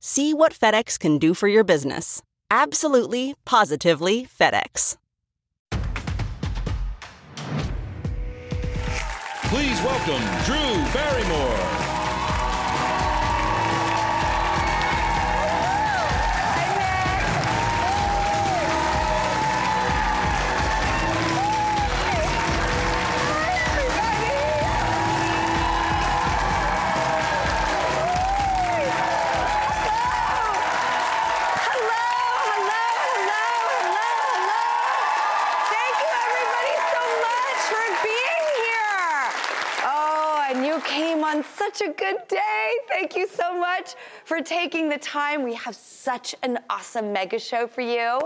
See what FedEx can do for your business. Absolutely, positively FedEx. Please welcome Drew Barrymore. On such a good day. Thank you so much for taking the time. We have such an awesome mega show for you.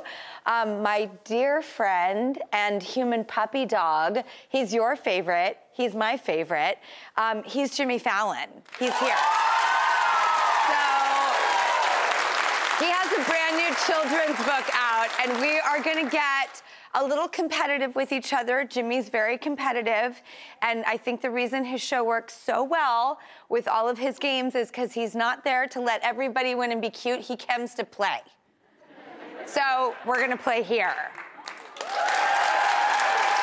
Um, my dear friend and human puppy dog, he's your favorite. He's my favorite. Um, he's Jimmy Fallon. He's here. So, he has a brand new children's book out, and we are to get a little competitive with each other. Jimmy's very competitive, and I think the reason his show works so well with all of his games is because he's not there to let everybody win and be cute. He comes to play. So we're going to play here.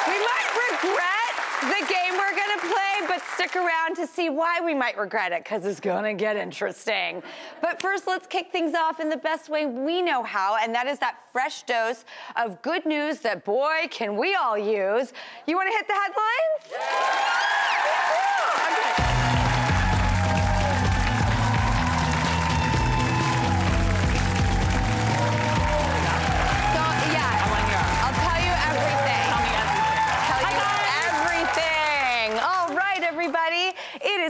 We might regret the game we're going to play, but stick around to see why we might regret it because it's to get interesting. But first, let's kick things off in the best way we know how, and that is that fresh dose of good news that, boy, can we all use. You want to hit the headlines? Okay.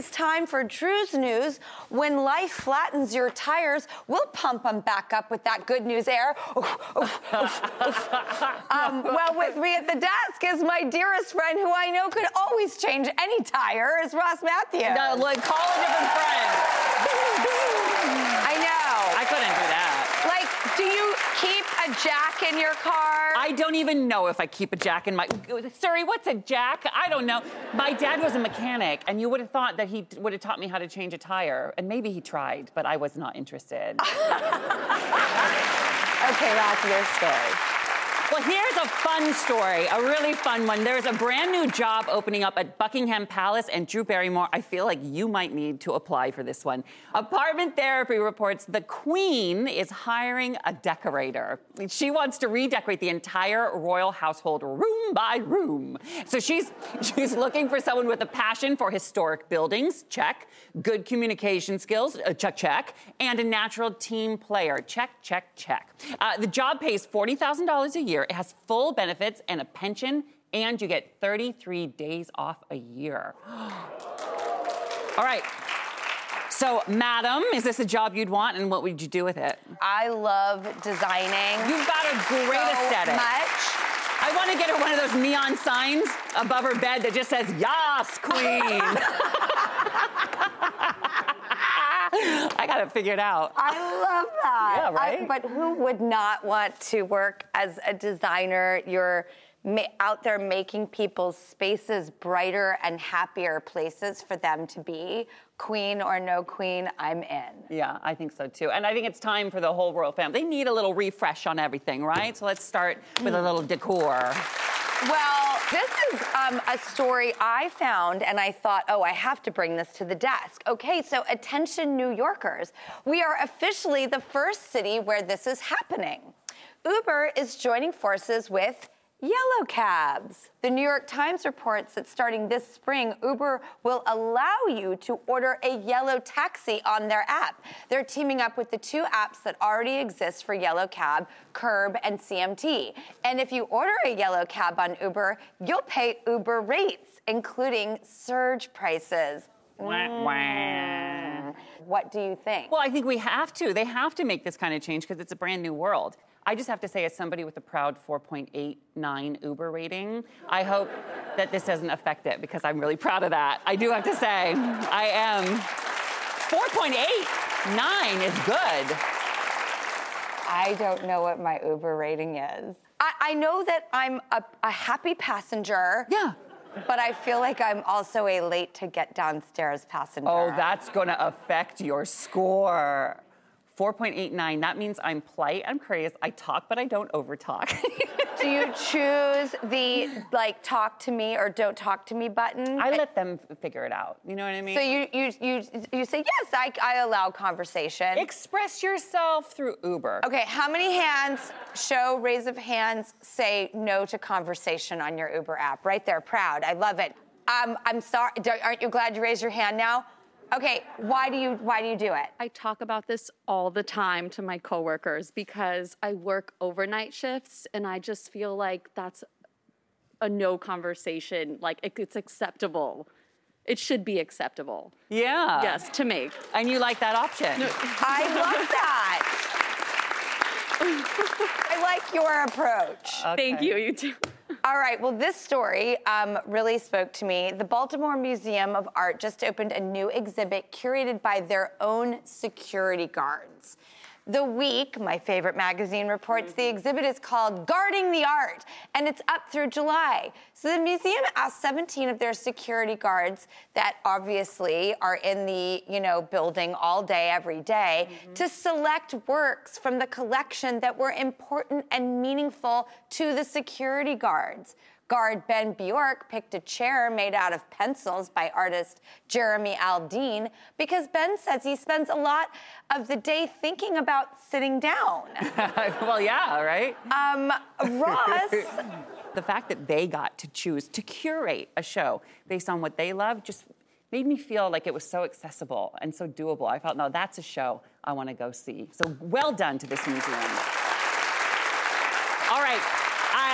Is time for Drew's News. When life flattens your tires, we'll pump them back up with that good news air. um, well, with me at the desk is my dearest friend who I know could always change any tire, is Ross Mathews. No, like call a different friend. I know. I couldn't do that. Like, do you keep a jack in your car? I don't even know if I keep a jack in my. Sorry, what's a jack? I don't know. My dad was a mechanic, and you would have thought that he would have taught me how to change a tire, and maybe he tried, but I was not interested. okay, Ross, your story. Well, here's a fun story, a really fun one. There's a brand new job opening up at Buckingham Palace, and Drew Barrymore, I feel like you might need to apply for this one. Apartment Therapy reports the Queen is hiring a decorator. She wants to redecorate the entire royal household room by room. So she's she's looking for someone with a passion for historic buildings, check. Good communication skills, uh, check, check. And a natural team player, check, check, check. Uh, the job pays $40,000 a year. It has full benefits and a pension, and you get 33 days off a year. All right. So, madam, is this a job you'd want, and what would you do with it? I love designing. You've got a great so aesthetic. much. I want to get her one of those neon signs above her bed that just says "Yas, Queen." I got it figured out. I love that. Yeah, right? I- but who would not want to work as a designer? You're ma- out there making people's spaces brighter and happier places for them to be. Queen or no queen, I'm in. Yeah, I think so too. And I think it's time for the whole royal family. They need a little refresh on everything, right? So let's start with a mm. little decor. Well, this is um, a story I found, and I thought, oh, I have to bring this to the desk. Okay, so attention, New Yorkers. We are officially the first city where this is happening. Uber is joining forces with yellow cabs. The New York Times reports that starting this spring, Uber will allow you to order a yellow taxi on their app. They're teaming up with the two apps that already exist for yellow cab, Curb and CMT. And if you order a yellow cab on Uber, you'll pay Uber rates, including surge prices. Wah, wah. Mm. What do you think? Well, I think we have to. They have to make this kind of change because it's a brand new world. I just have to say, as somebody with a proud 4.89 Uber rating, I hope that this doesn't affect it because I'm really proud of that. I do have to say, I am. 4.89 is good. I don't know what my Uber rating is. I, I know that I'm a, a happy passenger. Yeah. But I feel like I'm also a late to get downstairs passenger. Oh, that's going to affect your score. 4.89, that means I'm polite, I'm curious, I talk, but I don't overtalk. Do you choose the like talk to me or don't talk to me button? I let them figure it out. You know what I mean? so you you you you say yes, I, I allow conversation. express yourself through Uber. okay, how many hands show raise of hands say no to conversation on your Uber app? Right there, proud. I love it. Um, I'm sorry. Aren't you glad you raised your hand now? Okay, why do you why do you do it? I talk about this all the time to my coworkers because I work overnight shifts and I just feel like that's a no conversation. Like it- it's acceptable. It should be acceptable. Yeah. Yes, to me. And you like that option. I love that. I like your approach. Thank you. You too. All right, well, this story um, really spoke to me. The Baltimore Museum of Art just opened a new exhibit curated by their own security guards. The Week, my favorite magazine, reports the mm-hmm. exhibit is called Guarding the Art, and it's up through July. So the museum asked 17 of their security guards that obviously are in the, you know, building all day, every day, mm-hmm. to select works from the collection that were important and meaningful to the security guards. Guard Ben Bjork picked a chair made out of pencils by artist Jeremy Aldean because Ben says he spends a lot of the day thinking about sitting down. well, yeah, right? Um, Ross, the fact that they got to choose to curate a show based on what they love just made me feel like it was so accessible and so doable. I felt, no, that's a show I want to go see. So well done to this museum. All right.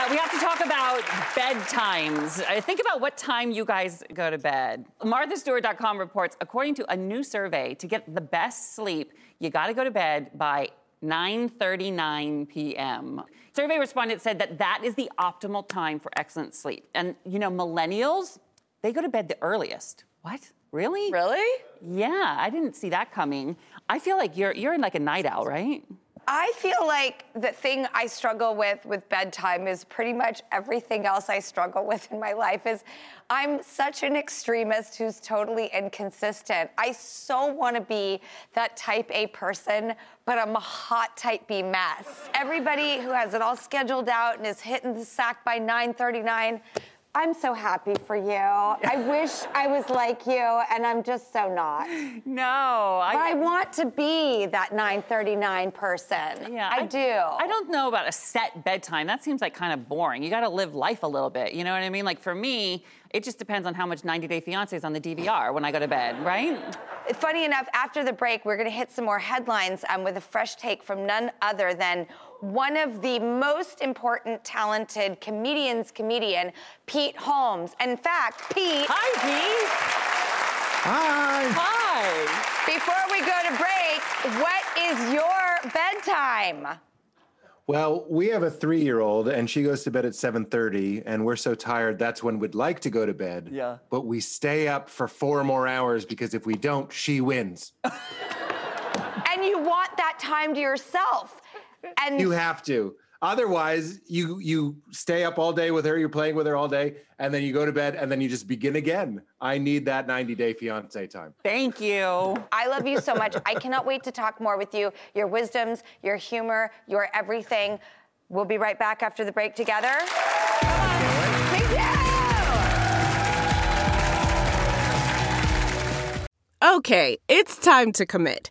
Uh, we have to talk about bedtimes. Uh, think about what time you guys go to bed. MarthaStewart.com reports, according to a new survey, to get the best sleep, you got to go to bed by 9:39 p.m. Survey respondents said that that is the optimal time for excellent sleep. And you know, millennials, they go to bed the earliest. What? Really? really? Yeah, I didn't see that coming. I feel like you're you're in like a night owl, right? I feel like the thing I struggle with with bedtime is pretty much everything else I struggle with in my life is I'm such an extremist who's totally inconsistent. I so want to be that type A person, but I'm a hot type B mess. Everybody who has it all scheduled out and is hitting the sack by 9:39 I'm so happy for you. I wish I was like you, and I'm just so not. No, But I want to be that 939 person. Yeah, I, do. I don't know about a set bedtime. That seems like kind of boring. You got to live life a little bit. You know what I mean? Like for me, it just depends on how much 90 Day Fiance is on the DVR when I go to bed, right? Funny enough, after the break, we're going to hit some more headlines um, with a fresh take from none other than one of the most important, talented comedians, comedian, Pete Holmes. In fact, Pete, Hi, Pete. Hi. Hi. before we go to break, what is your bedtime? Well, we have a three-year-old, and she goes to bed at 7:30, and we're so tired. That's when we'd like to go to bed. Yeah. But we stay up for four more hours because if we don't, she wins. And you want that time to yourself. And You have to. Otherwise, you you stay up all day with her. You're playing with her all day, and then you go to bed, and then you just begin again. I need that 90-day fiance time. Thank you. I love you so much. I cannot wait to talk more with you. Your wisdoms, your humor, your everything. We'll be right back after the break together. Come on. Thank you. Okay, it's time to commit.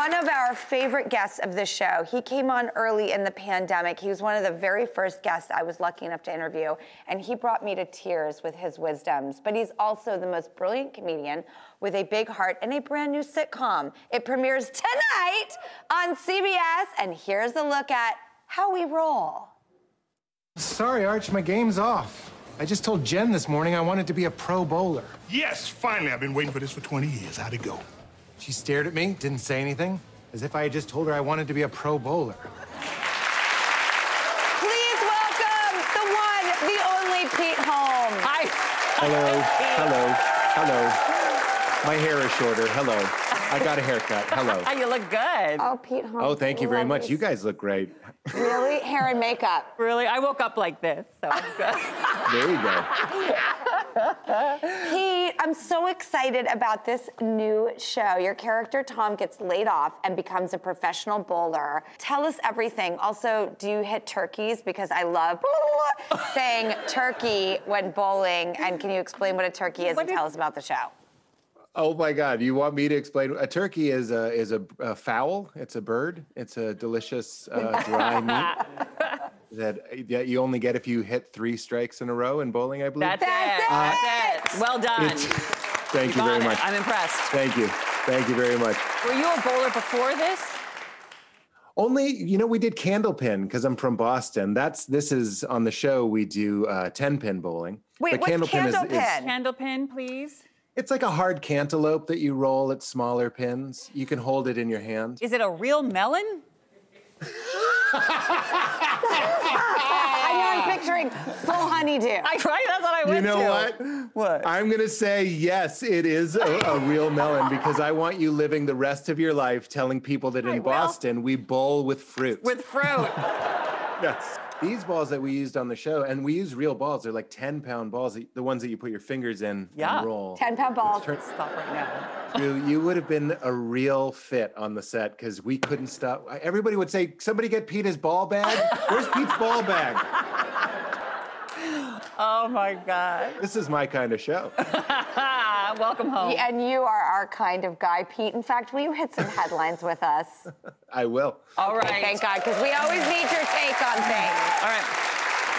One of our favorite guests of this show. He came on early in the pandemic. He was one of the very first guests I was lucky enough to interview, and he brought me to tears with his wisdoms. But he's also the most brilliant comedian with a big heart and a brand new sitcom. It premieres tonight on CBS, and here's a look at how we roll. Sorry, Arch, my game's off. I just told Jen this morning I wanted to be a pro bowler. Yes, finally. I've been waiting for this for 20 years. How'd it go? She stared at me, didn't say anything, as if I had just told her I wanted to be a pro bowler. Please welcome the one, the only Pete Holmes. Hi. Hello, hello, hello. My hair is shorter. Hello. I got a haircut. Hello. you look good. Oh, Pete Holmes. Oh, thank you very love much. You guys look great. Really? Hair and makeup. Really? I woke up like this, so I'm good. There you go. Pete, I'm so excited about this new show. Your character, Tom, gets laid off and becomes a professional bowler. Tell us everything. Also, do you hit turkeys? Because I love saying turkey when bowling. And can you explain what a turkey is What and is- tell us about the show? Oh my God! You want me to explain? A turkey is a is a, a fowl. It's a bird. It's a delicious uh, dry meat that that you only get if you hit three strikes in a row in bowling. I believe. That's, That's it. That's it. Well done. It's- thank you Got very it. much. I'm impressed. Thank you. Thank you very much. Were you a bowler before this? Only, you know, we did candlepin because I'm from Boston. That's this is on the show. We do uh, ten pin bowling. Wait, But what's candlepin is- is- candlepin? Candle please. It's like a hard cantaloupe that you roll at smaller pins. You can hold it in your hand. Is it a real melon? I know I'm picturing full honeydew. I right. That's what I went You know to. what? What? I'm gonna say yes. It is a, a real melon because I want you living the rest of your life telling people that in will. Boston we bowl with fruit. With fruit. yes. These balls that we used on the show, and we use real balls. They're like 10 pound balls, the ones that you put your fingers in Yeah. and roll. 10 pound balls. Stop right now. You, you would have been a real fit on the set because we couldn't stop. Everybody would say, "Somebody get Pete his ball bag. Where's Pete's ball bag?" Oh my God. This is my kind of show. Ah, welcome home. And you are our kind of guy, Pete. In fact, will you hit some headlines with us? I will. All right. Thank God, because we always need your take on things. All right.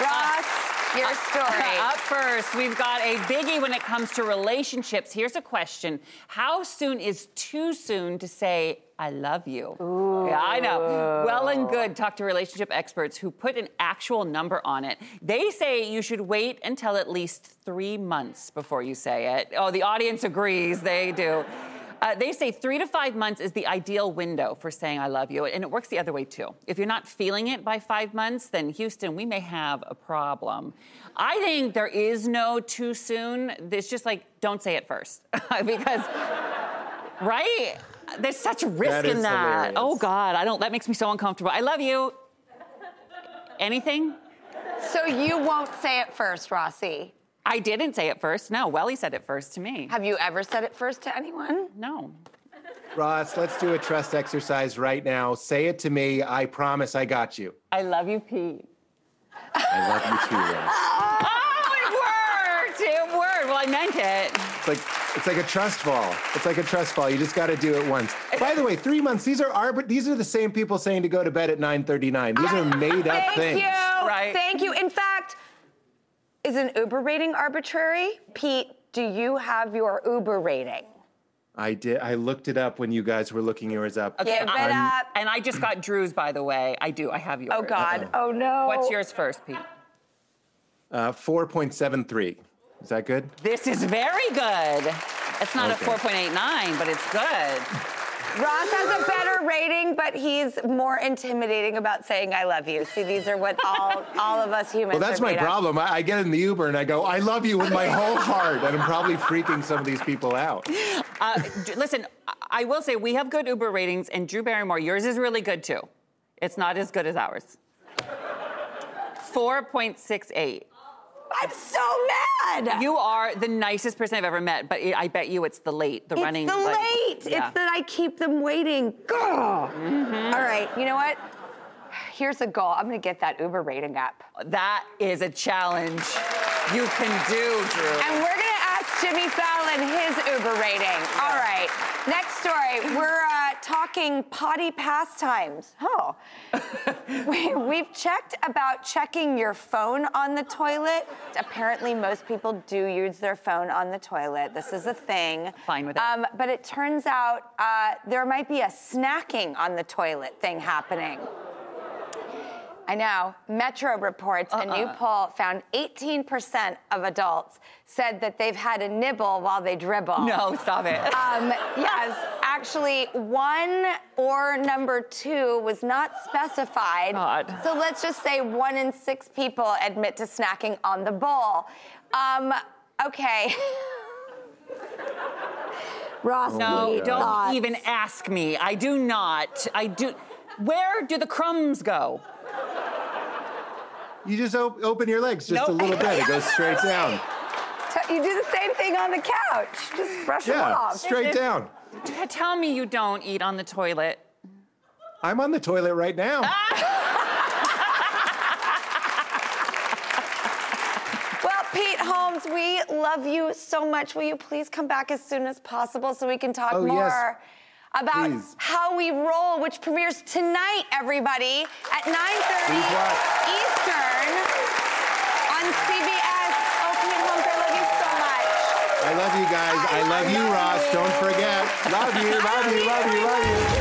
Ross, your story. Up first, we've got a biggie when it comes to relationships. Here's a question How soon is too soon to say, I love you? Yeah, I know. Well and good. Talk to relationship experts who put an actual number on it. They say you should wait until at least three months before you say it. Oh, the audience agrees. They do. Uh, they say three to five months is the ideal window for saying I love you, and it works the other way too. If you're not feeling it by five months, then Houston, we may have a problem. I think there is no too soon. It's just like don't say it first, because right? There's such risk That in that. hilarious. Oh God, I don't. That makes me so uncomfortable. I love you. Anything? So you won't say it first, Rossi. I didn't say it first. No, Welly said it first to me. Have you ever said it first to anyone? Mm, no. Ross, let's do a trust exercise right now. Say it to me. I promise I got you. I love you, Pete. I love you too, Ross. Oh, it worked! It worked. Well, I meant it. It's like it's like a trust fall. It's like a trust fall. You just got to do it once. By the way, three months. These are arbit. These are the same people saying to go to bed at 9:39. These are made up Thank things. you. Right. Thank you. In fact, is an Uber rating arbitrary? Pete, do you have your Uber rating? I did. I looked it up when you guys were looking yours up. Give it I'm- up. And I just got Drew's, by the way. I do. I have yours. Oh God. Oh no. What's yours first, Pete? Uh, 4.73. Is that good? This is very good. It's not Okay. a 4.89, but it's good. Ross has a better rating, but he's more intimidating about saying "I love you." See, these are what all all of us humans. Are. Well, that's are my made problem. I, I get in the Uber and I go, "I love you" with my whole heart, and I'm probably freaking some of these people out. Uh, d- listen, I- I will say we have good Uber ratings, and Drew Barrymore, yours is really good too. It's not as good as ours. 4.68. I'm so mad. You are the nicest person I've ever met, but I bet you it's the late, the it's running. the like- late. Yeah. It's that I keep them waiting. Gah. Mm-hmm. All right, you know what? Here's a goal. I'm gonna get that Uber rating up. That is a challenge you can do, Drew. And we're gonna Jimmy Fallon his Uber rating. All right. Next story. We're uh, talking potty pastimes. Oh. we, we've checked about checking your phone on the toilet. Apparently, most people do use their phone on the toilet. This is a thing. Fine with it. Um, but it turns out uh, there might be a snacking on the toilet thing happening. I know. Metro reports a new poll found 18% of adults said that they've had a nibble while they dribble. No, stop it. Um, yes, actually, one or number two was not specified. God. So let's just say one in six people admit to snacking on the bowl. Um, okay. Ross, No, don't thoughts? even ask me. I do not. I do. Where do the crumbs go? You just op- open your legs just a little bit. It goes straight down. You do the same thing on the couch. Just brush them Yeah, off. straight down. T- Tell me you don't eat on the toilet. I'm on the toilet right now. Ah! Well, Pete Holmes, we love you so much. Will you please come back as soon as possible so we can talk Oh, yes. About Please. how we roll, which premieres tonight, everybody, at 9:30 Eastern on CBS. Oh, Pete I love you so much. I love you guys. I love you, Ross. Don't forget. Love you, love you, love you, love you.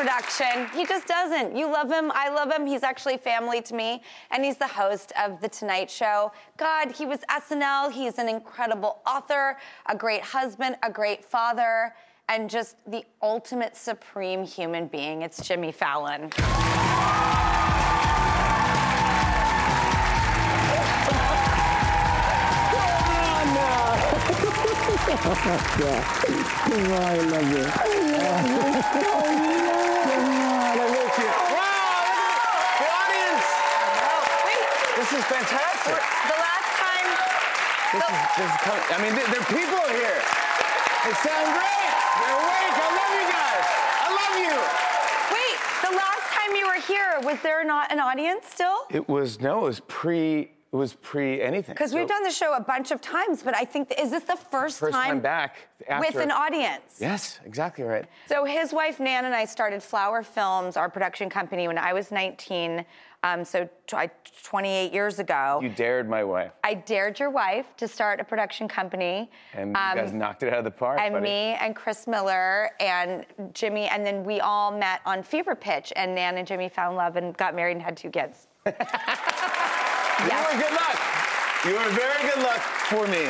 Introduction. He just doesn't. You love him. I love him. He's actually family to me. And he's the host of The Tonight Show. God, he was SNL. He's an incredible author, a great husband, a great father, and just the ultimate supreme human being. It's Jimmy Fallon. yeah. oh, I love you. I love The is fantastic. The last time. This is, this is. I mean, there, there are people here. They sound great. They're awake. I love you guys. I love you. Wait, the last time you were here, was there not an audience still? It was no. It was pre. It was pre anything. Because we've done the show a bunch of times, but I think is this the first, first time, back after. with an audience? Yes, exactly right. So his wife Nan and I started Flower Films, our production company, when I was 19. Um, so tw- I- 28 years ago. You dared my wife, I dared your wife to start a production company. and Um, you guys knocked it out of the park, and buddy. me and Chris Miller and Jimmy, and then we all met on Fever Pitch, and Nan and Jimmy found love and got married and had two kids. You were good luck. You were very good luck for me.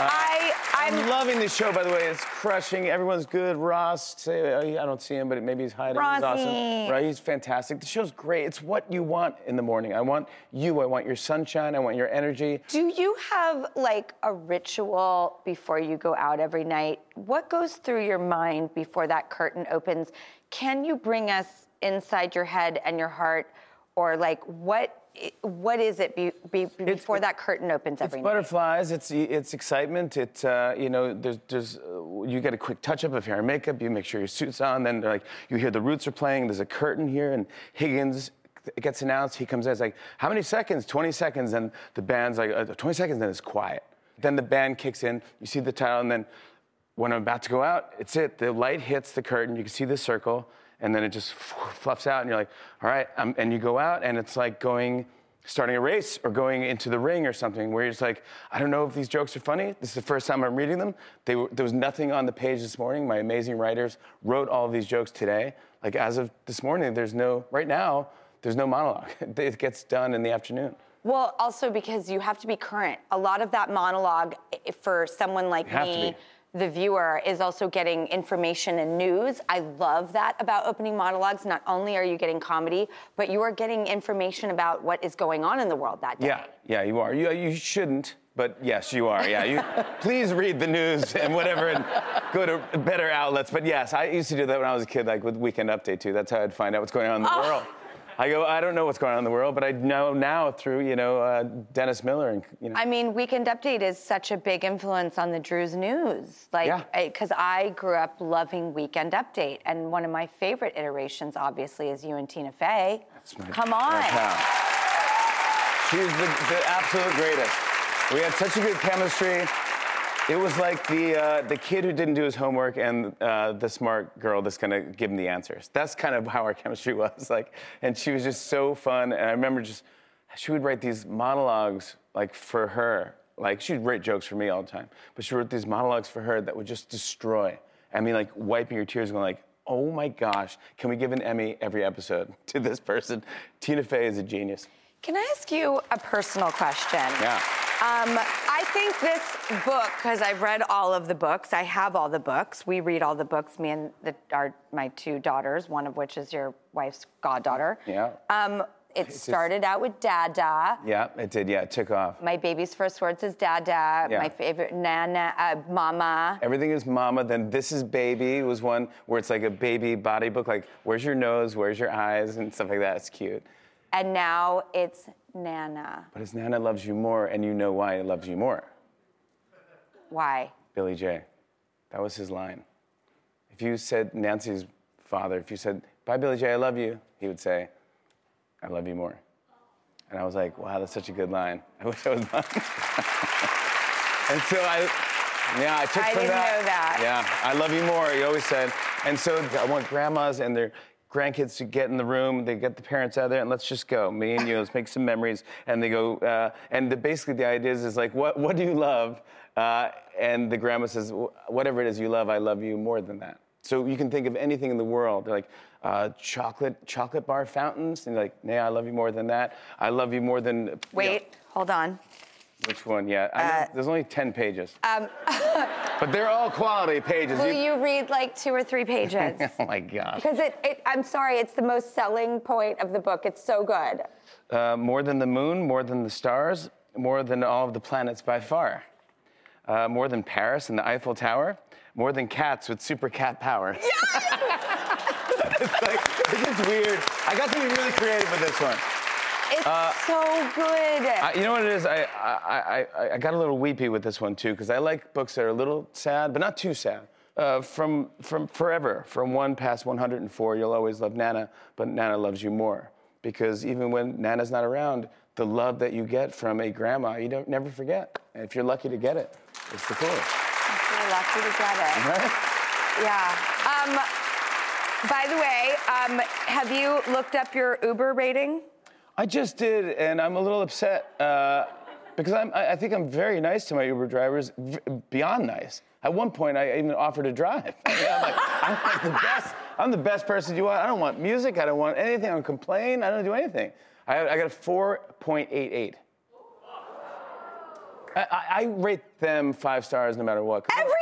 I, I'm, I'm loving this show, by the way. It's crushing. Everyone's good. Ross, say, I don't see him, but maybe he's hiding. He's awesome. Rossi. Right? He's fantastic. The show's great. It's what you want in the morning. I want you. I want your sunshine. I want your energy. Do you have like a ritual before you go out every night? What goes through your mind before that curtain opens? Can you bring us inside your head and your heart, or like what? What is it be, be, before that curtain opens every It's night? butterflies. It's it's excitement. It uh, you know there's there's uh, you get a quick touch up of hair and makeup. You make sure your suit's on. Then like you hear the Roots are playing. There's a curtain here, and Higgins gets announced. He comes in. It's like how many seconds? 20 seconds. And the band's like uh, 20 seconds. Then it's quiet. Then the band kicks in. You see the title, and then when I'm about to go out, it's it. The light hits the curtain. You can see the circle, and then it just fluffs out, and you're like, all right, um, and you go out, and it's like going, starting a race or going into the ring or something, where you're just like, I don't know if these jokes are funny. This is the first time I'm reading them. They were, there was nothing on the page this morning. My amazing writers wrote all of these jokes today. Like as of this morning, there's no, right now, there's no monologue. It gets done in the afternoon. Well, also because you have to be current. A lot of that monologue for someone like You have to me. The viewer, is also getting information and news. I love that about opening monologues. Not only are you getting comedy, but you are getting information about what is going on in the world that day. Yeah, yeah, you are. You, you shouldn't, but yes, you are. Yeah, you. please read the news and whatever, and go to better outlets. But yes, I used to do that when I was a kid, like with Weekend Update too. That's how I'd find out what's going on in the Oh. world. I go, I don't know what's going on in the world, but I know now through you know uh, Dennis Miller and you know. I mean, Weekend Update is such a big influence on the Drew's news. Like, Yeah. because I grew up loving Weekend Update, and one of my favorite iterations, obviously, is you and Tina Fey. That's my- Come on. She's the, the absolute greatest. We had such a good chemistry. It was like the uh, the kid who didn't do his homework and uh, the smart girl that's gonna give him the answers. That's kind of how our chemistry was. Like, and she was just so fun. And I remember just she would write these monologues like for her. Like she'd write jokes for me all the time, but she wrote these monologues for her that would just destroy. I mean, like wiping your tears, going like, "Oh my gosh, can we give an Emmy every episode to this person?" Tina Fey is a genius. Can I ask you a personal question? Yeah. Um, I think this book, because I've read all of the books, I have all the books. We read all the books, me and the, our, my two daughters, one of which is your wife's goddaughter. Yeah. Um, it started out with Dada. Yeah, it did. Yeah, it took off. My baby's first words is Dada. Yeah. My favorite, Nana, uh, Mama. Everything is mama. Then this is baby was one where it's like a baby body book, like where's your nose, where's your eyes, and stuff like that. It's cute. And now it's Nana. But it's Nana loves you more, and you know why it loves you more. Why? Billy J. That was his line. If you said Nancy's father, if you said, "Bye, Billy J, I love you," he would say, "I love you more." And I was like, "Wow, that's such a good line. I wish I was mine." and so I, yeah, I took from that. I didn't know that. Yeah, I love you more. He always said. And so I want grandmas and their grandkids to get in the room. They get the parents out there, and let's just go. Me and you, let's make some memories. And they go, uh, and the, basically the idea is, is like, what, what do you love? Uh, and the grandma says, whatever it is you love, I love you more than that. So you can think of anything in the world, They're like uh, chocolate, chocolate bar fountains, and you're like, nah, I love you more than that. I love you more than. you know, Wait, hold on. which one? Yeah, I know, Uh, there's only ten pages, Um, but they're all quality pages. will you read like two or three pages? oh my gosh. Because it, it, I'm sorry, it's the most selling point of the book. It's so good. Uh, more than the moon, more than the stars, more than all of the planets by far. Uh, more than Paris and the Eiffel Tower, more than cats with super cat powers. it's like, it's just weird. I got to be really creative with this one. It's Uh, so good. I, you know what it is? I, I, I, I got a little weepy with this one too, because I like books that are a little sad, but not too sad. Uh, from, from forever, from one past 104, you'll always love Nana, but Nana loves you more. Because even when Nana's not around, the love that you get from a grandma, you don't never forget. And if you're lucky to get it, it's the coolest. You're lucky to get it. Right? Yeah. Um, by the way, um, have you looked up your Uber rating? I just did, and I'm a little upset uh, because I'm, I I think I'm very nice to my Uber drivers, v- beyond nice. At one point, I even offered to drive. I'm like, I'm the best. I'm the best person you want. I don't want music. I don't want anything. I don't complain. I don't do anything. I, I got a 4.88. I, I, I rate them five stars no matter what. Every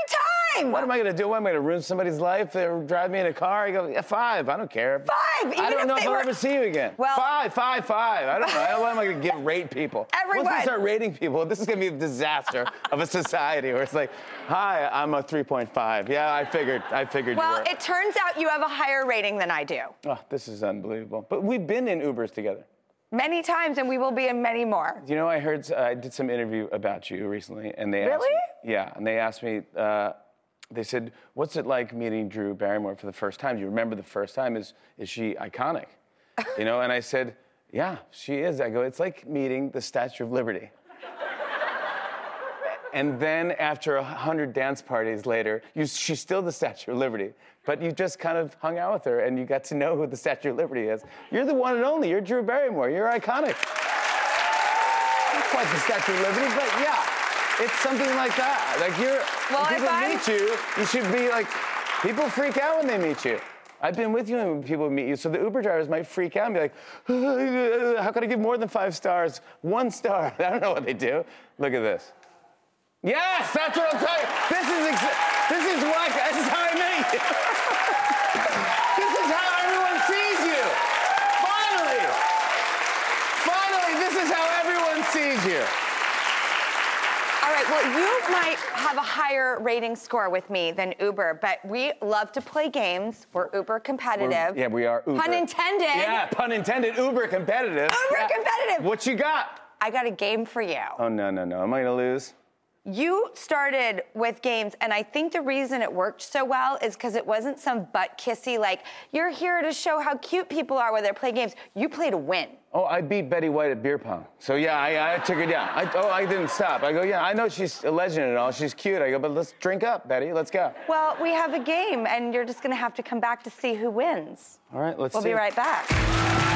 time! What am I gonna do? What am I gonna ruin somebody's life? They drive me in a car. I go, yeah, five. I don't care. Five, even I don't know if I'll ever see you again. Well- five, five, five. I don't know. What am I gonna give rate people? Once Everyone. we start rating people, this is gonna be a disaster of a society where it's like, hi, I'm a 3.5. Yeah, I figured. I figured Well, it turns out you have a higher rating than I do. Oh, this is unbelievable. But we've been in Ubers together. Many times, and we will be in many more. You know, I heard uh, I did some interview about you recently, and they asked Really? me, yeah, and they asked me. Uh, they said, "What's it like meeting Drew Barrymore for the first time? Do you remember the first time? Is is she iconic?" You know, and I said, "Yeah, she is." I go, "It's like meeting the Statue of Liberty." And then after a hundred dance parties later, you, she's still the Statue of Liberty, but you just kind of hung out with her and you got to know who the Statue of Liberty is. You're the one and only. You're Drew Barrymore. You're iconic. Not quite the Statue of Liberty, but yeah, it's something like that. Like you're, Well, when people I'm- meet you, you should be like, people freak out when they meet you. I've been with you when people meet you, so the Uber drivers might freak out and be like, how could I give more than five stars? One star. I don't know what they do. Look at this. Yes, that's what I'm talking. This is exa- this is what this is how I met you. this is how everyone sees you. Finally, finally, this is how everyone sees you. All right, well, you might have a higher rating score with me than Uber, but we love to play games. We're uber competitive. Yeah, we are. Uber. Pun intended. Yeah, pun intended. Uber competitive. Uber competitive. What you got? I got a game for you. Oh no no no! Am I gonna lose? You started with games, and I think the reason it worked so well is because it wasn't some butt kissy, like, you're here to show how cute people are when they're playing games. You play to win. Oh, I beat Betty White at beer pong. So yeah, I, I took her down. I, oh, I didn't stop. I go, yeah, I know she's a legend and all. She's cute. I go, but let's drink up, Betty. Let's go. Well, we have a game, and you're just gonna have to come back to see who wins. All right, let's We'll see. be right back.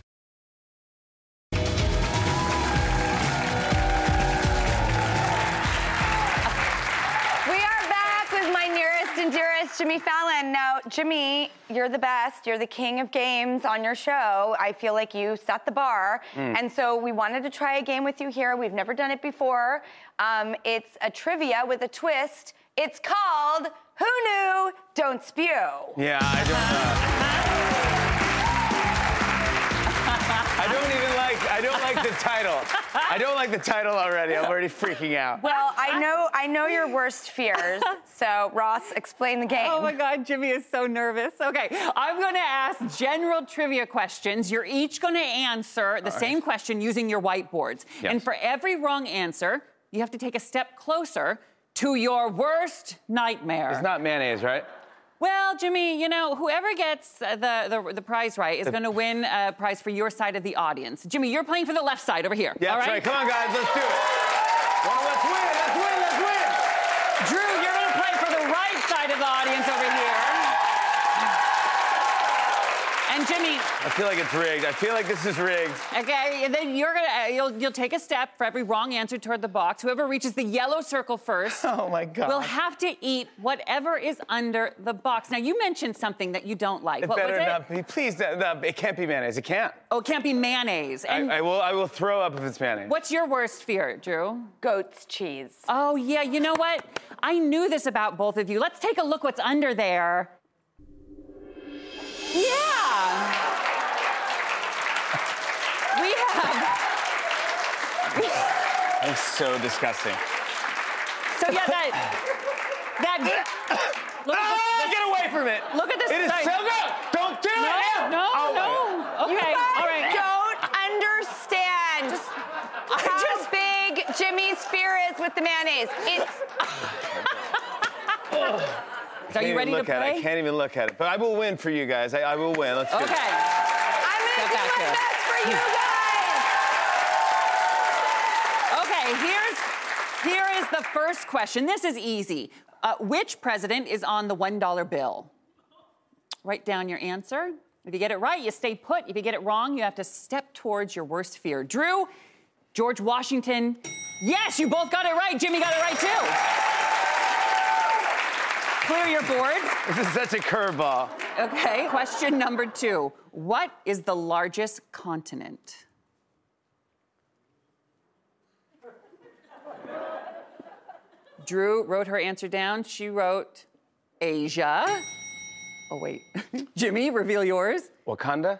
dearest, Jimmy Fallon. Now, Jimmy, you're the best. You're the king of games on your show. I feel like you set the bar. Mm. And so we wanted to try a game with you here. We've never done it before. Um, it's a trivia with a twist. It's called Who Knew, Don't Spew. Yeah, I don't. Uh, I don't even like. I don't like the title. I don't like the title already. I'm already freaking out. Well, I know I know your worst fears. So, Ross, explain the game. Oh my God, Jimmy is so nervous. Okay, I'm going to ask general trivia questions. You're each going to answer the All right. same question using your whiteboards. Yes. And for every wrong answer, you have to take a step closer to your worst nightmare. It's not mayonnaise, right? Well, Jimmy, you know, whoever gets the, the, the prize right is going to win a prize for your side of the audience. Jimmy, you're playing for the left side over here. Yeah, all that's right? right. Come on, guys, let's do it. Well. Let's win. Let's win. Drew, you're going to play for the right side of the audience over here. And Jimmy, I feel like it's rigged. I feel like this is rigged. Okay, and then you're gonna uh, you'll you'll take a step for every wrong answer toward the box. Whoever reaches the yellow circle first, oh my God, will have to eat whatever is under the box. Now you mentioned something that you don't like. It what better was it? not be. Please, no, no, it can't be mayonnaise. It can't. Oh, it can't be mayonnaise. And I, I will. I will throw up if it's mayonnaise. what's your worst fear, Drew? Goat's cheese. Oh yeah, you know what? I knew this about both of you. Let's take a look what's under there. Yeah. We have. That's so disgusting. So yeah, that that. Look at this, Ah, get away from it. Look at this. It is so good. Don't do no, it. No, Oh, no. You Okay, guys all right. don't understand how just- big Jimmy's fear is with the mayonnaise. It's Are Can't you even ready look to at it. play? I can't even look at it. But I will win for you guys. I, I will win. Let's do Okay. it. I'm gonna do my here. best for you guys. Okay, here's here is the first question. This is easy. Uh, which president is on the one dollar bill? Write down your answer. If you get it right, you stay put. If you get it wrong, you have to step towards your worst fear. Drew, George Washington. Yes, you both got it right. Jimmy got it right too. Clear your boards. This is such a curveball. Okay, question number two. What is the largest continent? Drew wrote her answer down. She wrote Asia. Oh, wait. Jimmy, reveal yours. Wakanda.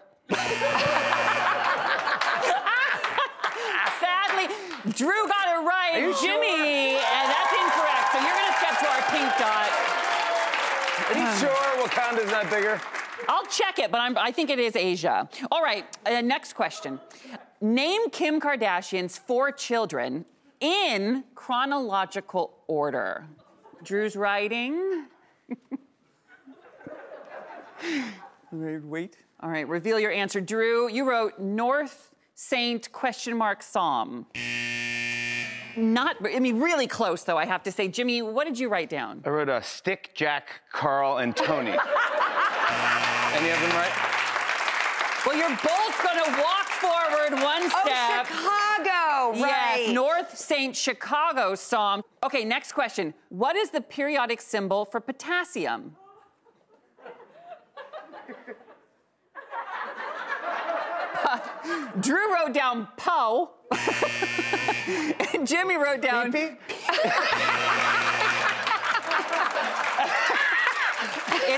Sadly, Drew got it right. You sure? Jimmy, and that's incorrect. So you're gonna step to our pink dot. Are you sure Wakanda's not bigger? I'll check it, but I'm, I think it is Asia. All right, uh, next question. Name Kim Kardashian's four children in chronological order. Drew's writing. wait, wait. All right, reveal your answer. Drew, you wrote North Saint question mark Psalm. Not, I mean, really close though, I have to say. Jimmy, what did you write down? I wrote a stick, Jack, Carl, and Tony. Any of them right? Well, you're both gonna walk forward one oh, step. Chicago, right. Yes, North St. Chicago Psalm. Okay, next question. What is the periodic symbol for potassium? Drew wrote down Po. and Jimmy wrote down. it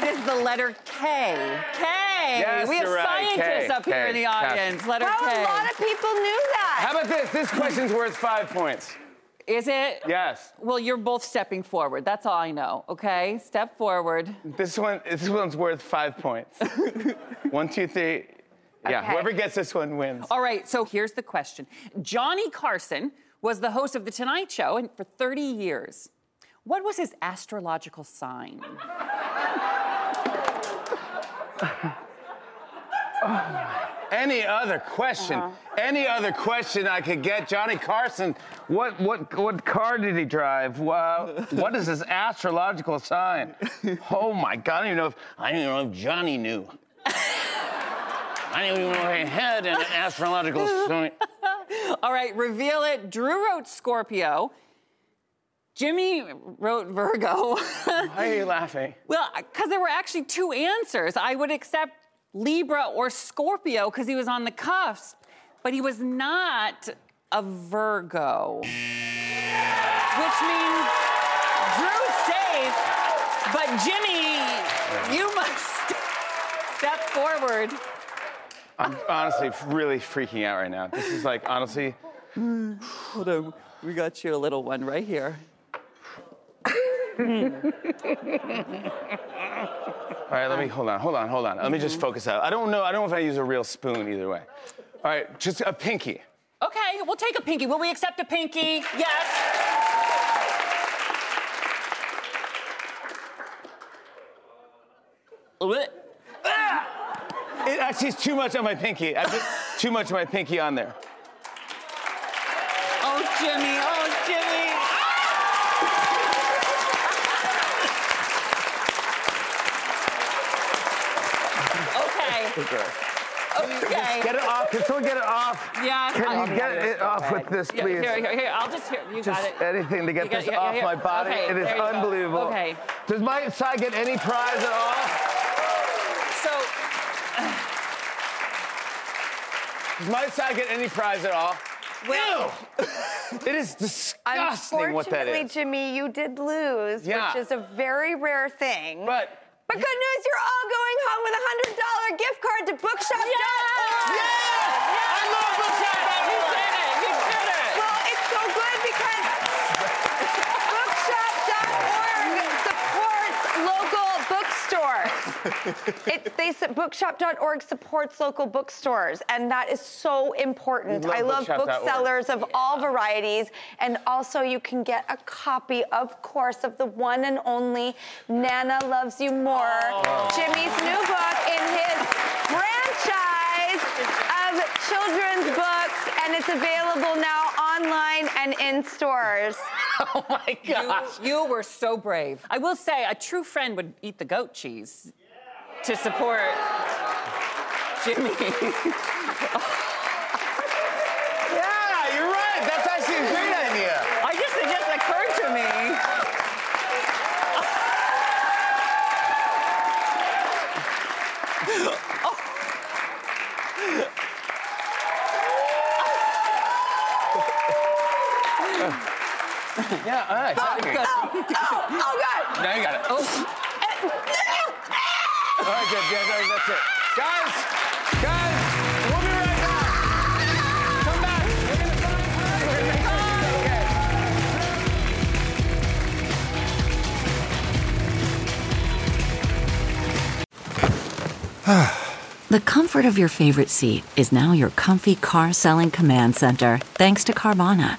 is the letter K. K. Yes, we have you're right. scientists K, up here in the audience. Letter Wow, K. a lot of people knew that. How about this? This question's worth five points. Is it? Yes. Well, you're both stepping forward. That's all I know. Okay, step forward. This one, this one's worth five points. one, two, three. Yeah, Okay. whoever gets this one wins. All right, so here's the question. Johnny Carson was the host of The Tonight Show and for 30 years. What was his astrological sign? Any other question? Uh-huh. Any other question I could get? Johnny Carson, what what what car did he drive? Wow, what is his astrological sign? Oh my God! I don't even know if I don't even know if Johnny knew. I don't even know if he had an astrological sign. All right, reveal it. Drew wrote Scorpio. Jimmy wrote Virgo. Why are you laughing? well, because there were actually two answers. I would accept Libra or Scorpio because he was on the cusp, but he was not a Virgo. Which means Drew's safe, but Jimmy, you must step forward. I'm honestly really freaking out right now. This is like honestly. Hold on, we got you a little one right here. Mm. All right, let me hold on, hold on, hold on. Let me just mm-hmm. focus out. I don't know. I don't know if I use a real spoon either way. All right, just a pinky. Okay, we'll take a pinky. Will we accept a pinky? Yes. Ah! It actually is too much on my pinky. I put too much of my pinky on there. Oh, Jimmy. Oh, Jimmy. Okay. Okay. Okay. Get it off. Can someone get it off? Yeah. Can I'll you get it off with this, please? Here, here, here. I'll just here. You Just got it. anything to get You this yeah, off yeah, my body. Okay, it is there you go. unbelievable. Okay. Does my side get any prize at all? So, Does my side get any prize at all? Well, It is disgusting what that Unfortunately, is. Jimmy, you did lose, Yeah. which is a very rare thing. But But good news, you're all going home with a hundred dollar gift card to bookshop.org. I love bookshop.org. you did it. You did it. Well, it's so good because bookshop.org supports local bookstores. It's they bookshop.org supports local bookstores, and that is so important. Love I love bookshop.org. booksellers of all varieties, and also you can get a copy, of course, of the one and only Nana Loves You More, oh. Jimmy's new book in his franchise of children's books, and it's available now online and in stores. oh my You, gosh. you were so brave. I will say, a true friend would eat the goat cheese to support Jimmy. Yeah, you're right. That's actually a great idea. yeah, all right. Oh, good. Oh, oh, oh, God. Now you got it. Oh. all right, good. Yeah, guys, that's it. Guys, guys, we'll be right back. the comfort of your favorite seat is now your comfy car selling command center, thanks to Carvana.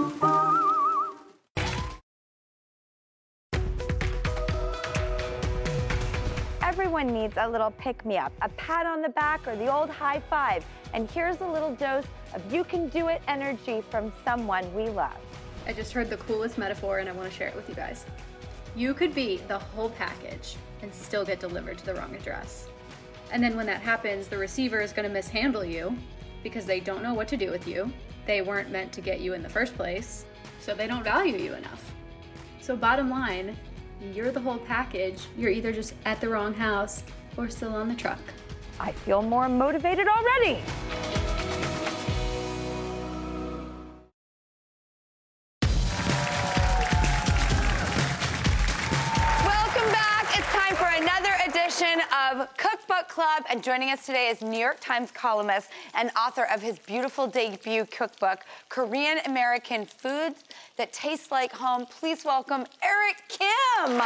Needs a little pick me up, a pat on the back, or the old high five. And here's a little dose of you can do it energy from someone we love. I just heard the coolest metaphor and I want to share it with you guys. You could be the whole package and still get delivered to the wrong address. And then when that happens, the receiver is going to mishandle you because they don't know what to do with you. They weren't meant to get you in the first place, so they don't value you enough. So, bottom line, you're the whole package. You're either just at the wrong house or still on the truck. I feel more motivated already. Welcome back. It's time for another edition of Cookbook Club. And joining us today is New York Times columnist and author of his beautiful debut cookbook, Korean American Foods That Taste Like Home. Please welcome Eric Kim.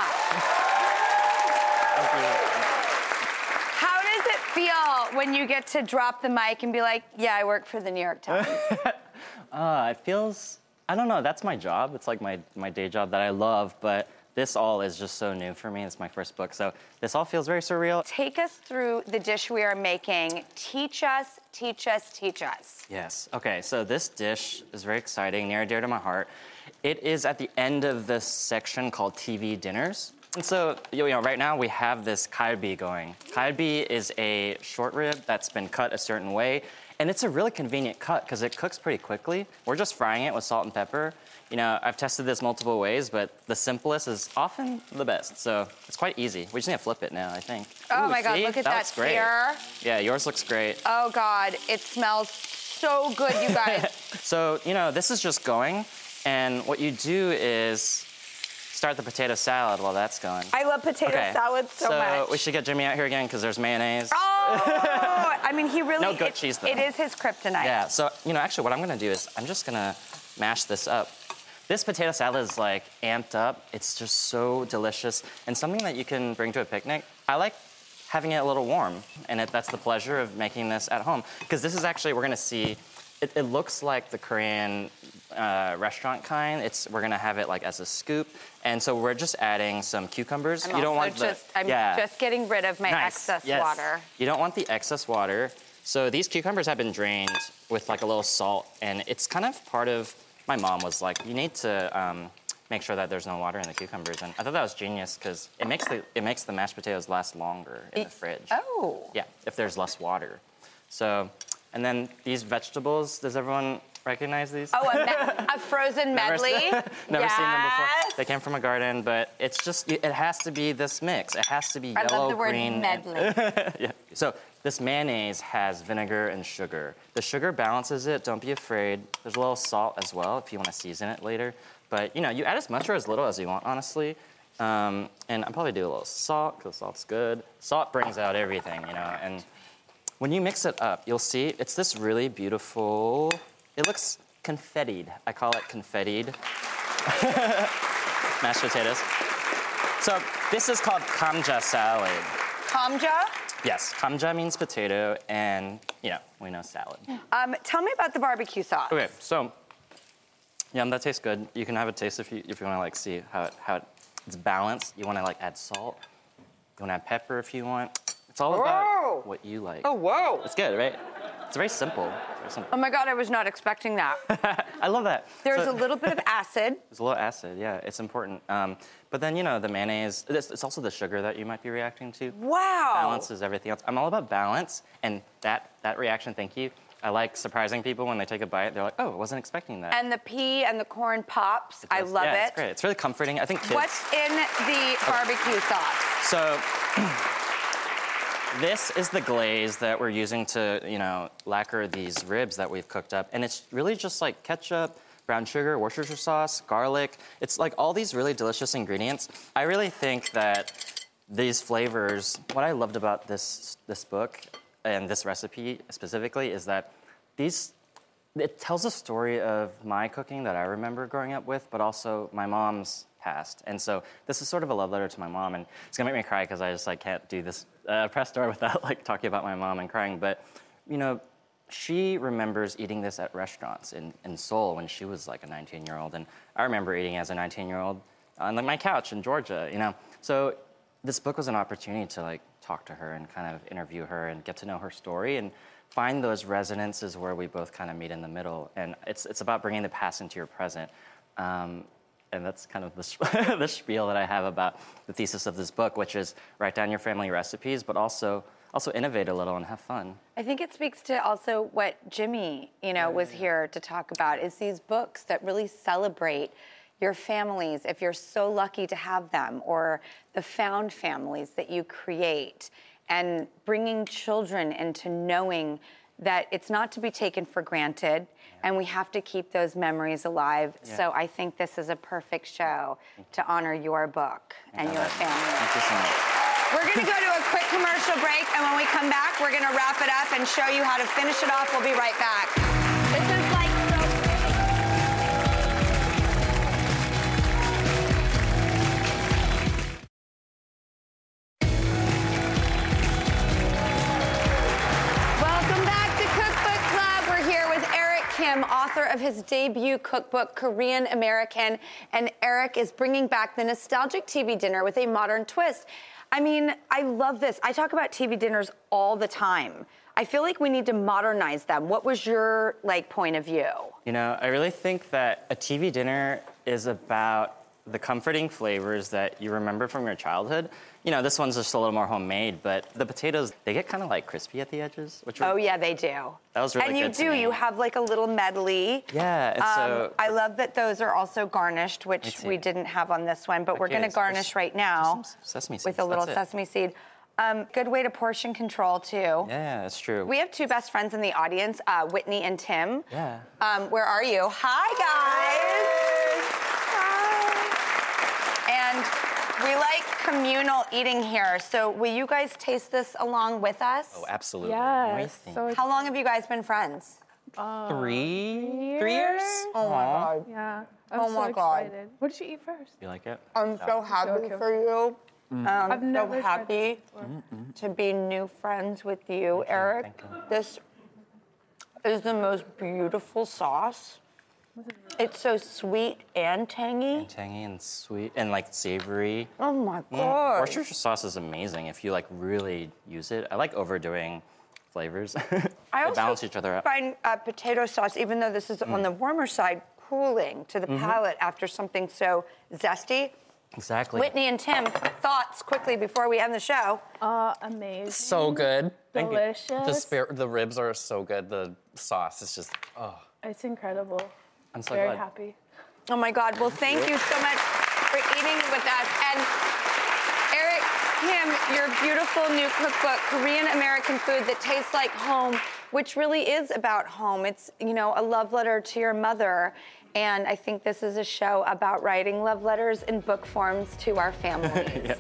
How does it feel when you get to drop the mic and be like, yeah, I work for the New York Times? Uh, it feels, I don't know, that's my job. It's like my, my day job that I love, but this all is just so new for me. It's my first book, so this all feels very surreal. Take us through the dish we are making. Teach us, teach us, teach us. Yes, okay, so this dish is very exciting, near and dear to my heart. It is at the end of this section called TV dinners. And so, you know, right now we have this kalbi going. Kalbi is a short rib that's been cut a certain way, and it's a really convenient cut because it cooks pretty quickly. We're just frying it with salt and pepper. You know, I've tested this multiple ways, but the simplest is often the best. So it's quite easy. We just need to flip it now, I think. Oh Ooh, my God, see? look at that, great. sear. Yeah, yours looks great. Oh God, it smells so good, you guys. So, you know, this is just going, and what you do is start the potato salad while that's going. I love potato Okay, salad so, much. we should get Jimmy out here again because there's mayonnaise. Oh, I mean, he really. No goat it- cheese, though. It is his kryptonite. Yeah, so, you know, actually, what I'm gonna do is I'm just gonna mash this up. This potato salad is like amped up. It's just so delicious and something that you can bring to a picnic. I like having it a little warm, and it, that's the pleasure of making this at home. Because this is actually, we're gonna see, it, it looks like the Korean uh, restaurant kind. It's We're gonna have it like as a scoop. And so we're just adding some cucumbers. I'm you don't want the, just, I'm yeah. just getting rid of my Nice. excess Yes. water. You don't want the excess water. So these cucumbers have been drained with like a little salt, and it's kind of part of. My mom was like, you need to um, make sure that there's no water in the cucumbers, and I thought that was genius because it makes the it makes the mashed potatoes last longer in the fridge. Oh. Yeah, if there's less water. So, and then these vegetables. Does everyone recognize these? Oh, a, me- a frozen Never medley. se- Never seen them before. They came from a garden, but it's just it has to be this mix. It has to be I yellow, I love the word green, and- medley. yeah. So this mayonnaise has vinegar and sugar. The sugar balances it. Don't be afraid. There's a little salt as well if you want to season it later. But you know, you add as much or as little as you want, honestly. Um, and I'll probably do a little salt because salt's good. Salt brings out everything, you know. And when you mix it up, you'll see it's this really beautiful. It looks confettied. I call it confettied. Mashed potatoes. So this is called kamja salad. Kamja. Yes, kamja means potato, and you know we know salad. Um, tell me about the barbecue sauce. Okay, so yum, that tastes good. You can have a taste if you if you want to like see how it, how it, it's balanced. You want to like add salt. You want to add pepper if you want. It's all Whoa. about what you like. Oh, whoa. It's good, right? It's very simple. Very simple. Oh my God, I was not expecting that. I love that. There's So- a little bit of acid. There's a little acid, yeah, it's important. Um, but then, you know, the mayonnaise, it's, it's also the sugar that you might be reacting to. Wow. Balances everything else. I'm all about balance, and that, that reaction, thank you. I like surprising people when they take a bite. They're like, oh, I wasn't expecting that. And the pea and the corn pops. I love yeah, it. it's great. It's really comforting. I think kids. What's in the barbecue sauce? So this is the glaze that we're using to, you know, lacquer these ribs that we've cooked up, and it's really just like ketchup, brown sugar, Worcestershire sauce, garlic. It's like all these really delicious ingredients. I really think that these flavors, what I loved about this, this book and this recipe specifically is that these it tells a story of my cooking that I remember growing up with, but also my mom's past. And so this is sort of a love letter to my mom, and it's gonna make me cry because I just like can't do this uh, press store without like talking about my mom and crying. But you know, she remembers eating this at restaurants in, in Seoul when she was like a 19 year old, and I remember eating as a 19 year old on like my couch in Georgia. You know, so this book was an opportunity to like talk to her and kind of interview her and get to know her story and find those resonances where we both kind of meet in the middle. And it's, it's about bringing the past into your present. Um, and that's kind of the, the spiel that I have about the thesis of this book, which is write down your family recipes, but also also innovate a little and have fun. I think it speaks to also what Jimmy, you know, was here to talk about is these books that really celebrate your families if you're so lucky to have them or the found families that you create and bringing children into knowing that it's not to be taken for granted and we have to keep those memories alive. Yeah. So I think this is a perfect show to honor your book and your family. Thank you so much. We're going to go to a quick commercial break, and when we come back, we're going to wrap it up and show you how to finish it off. We'll be right back. Of his debut cookbook, Korean American. And Eric is bringing back the nostalgic TV dinner with a modern twist. I mean, I love this. I talk about TV dinners all the time. I feel like we need to modernize them. What was your like point of view? You know, I really think that a TV dinner is about the comforting flavors that you remember from your childhood. You know, this one's just a little more homemade, but the potatoes, they get kind of like crispy at the edges, which Oh yeah, they do. That was really and you good to do. me. You have like a little medley. Yeah, and so- Um, I love that those are also garnished, which we didn't have on this one, but we're going to garnish just- right now sesame seeds. with a little that's it. sesame seed. Um, good way to portion control too. Yeah, that's true. We have two best friends in the audience, uh, Whitney and Tim. yeah. Um, where are you? Hi, guys. Hi. And we like communal eating here. So will you guys taste this along with us? Oh, absolutely. Yes. How long have you guys been friends? Three? Three years? Oh my Aw. god. Yeah. Oh I'm my so God. excited. What did you eat first? You like it? I'm so happy okay. for you. Mm. Um, I'm so happy to be new friends with you, Eric. You. This is the most beautiful sauce. It's so sweet and tangy. And Tangy and sweet and like savory. Oh my Mm. god. Worcestershire sauce is amazing if you like really use it. I like overdoing flavors. I they also balance each other out. find uh, potato sauce, even though this is on Mm. the warmer side, cooling to the Mhm. palate after something so zesty. Exactly. Whitney and Tim, thoughts quickly before we end the show. Uh, amazing. So good. Delicious. The spare, the ribs are so good. The sauce is just oh. It's incredible. I'm so Very glad. happy. Oh my God. Well, thank you so much for eating with us. And Eric Kim, your beautiful new cookbook, Korean American Food That Tastes Like Home, which really is about home. It's, you know, a love letter to your mother. And I think this is a show about writing love letters in book forms to our families. yeah.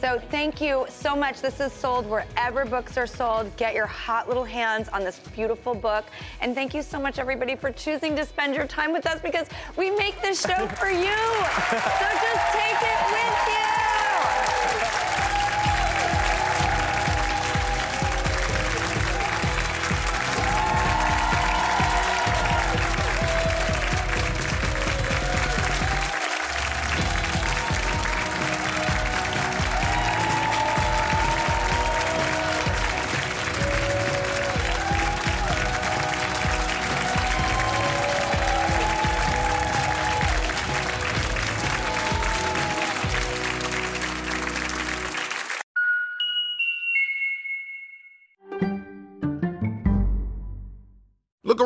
So thank you so much. This is sold wherever books are sold. Get your hot little hands on this beautiful book. And thank you so much, everybody, for choosing to spend your time with us because we make this show for you. So just take it with you.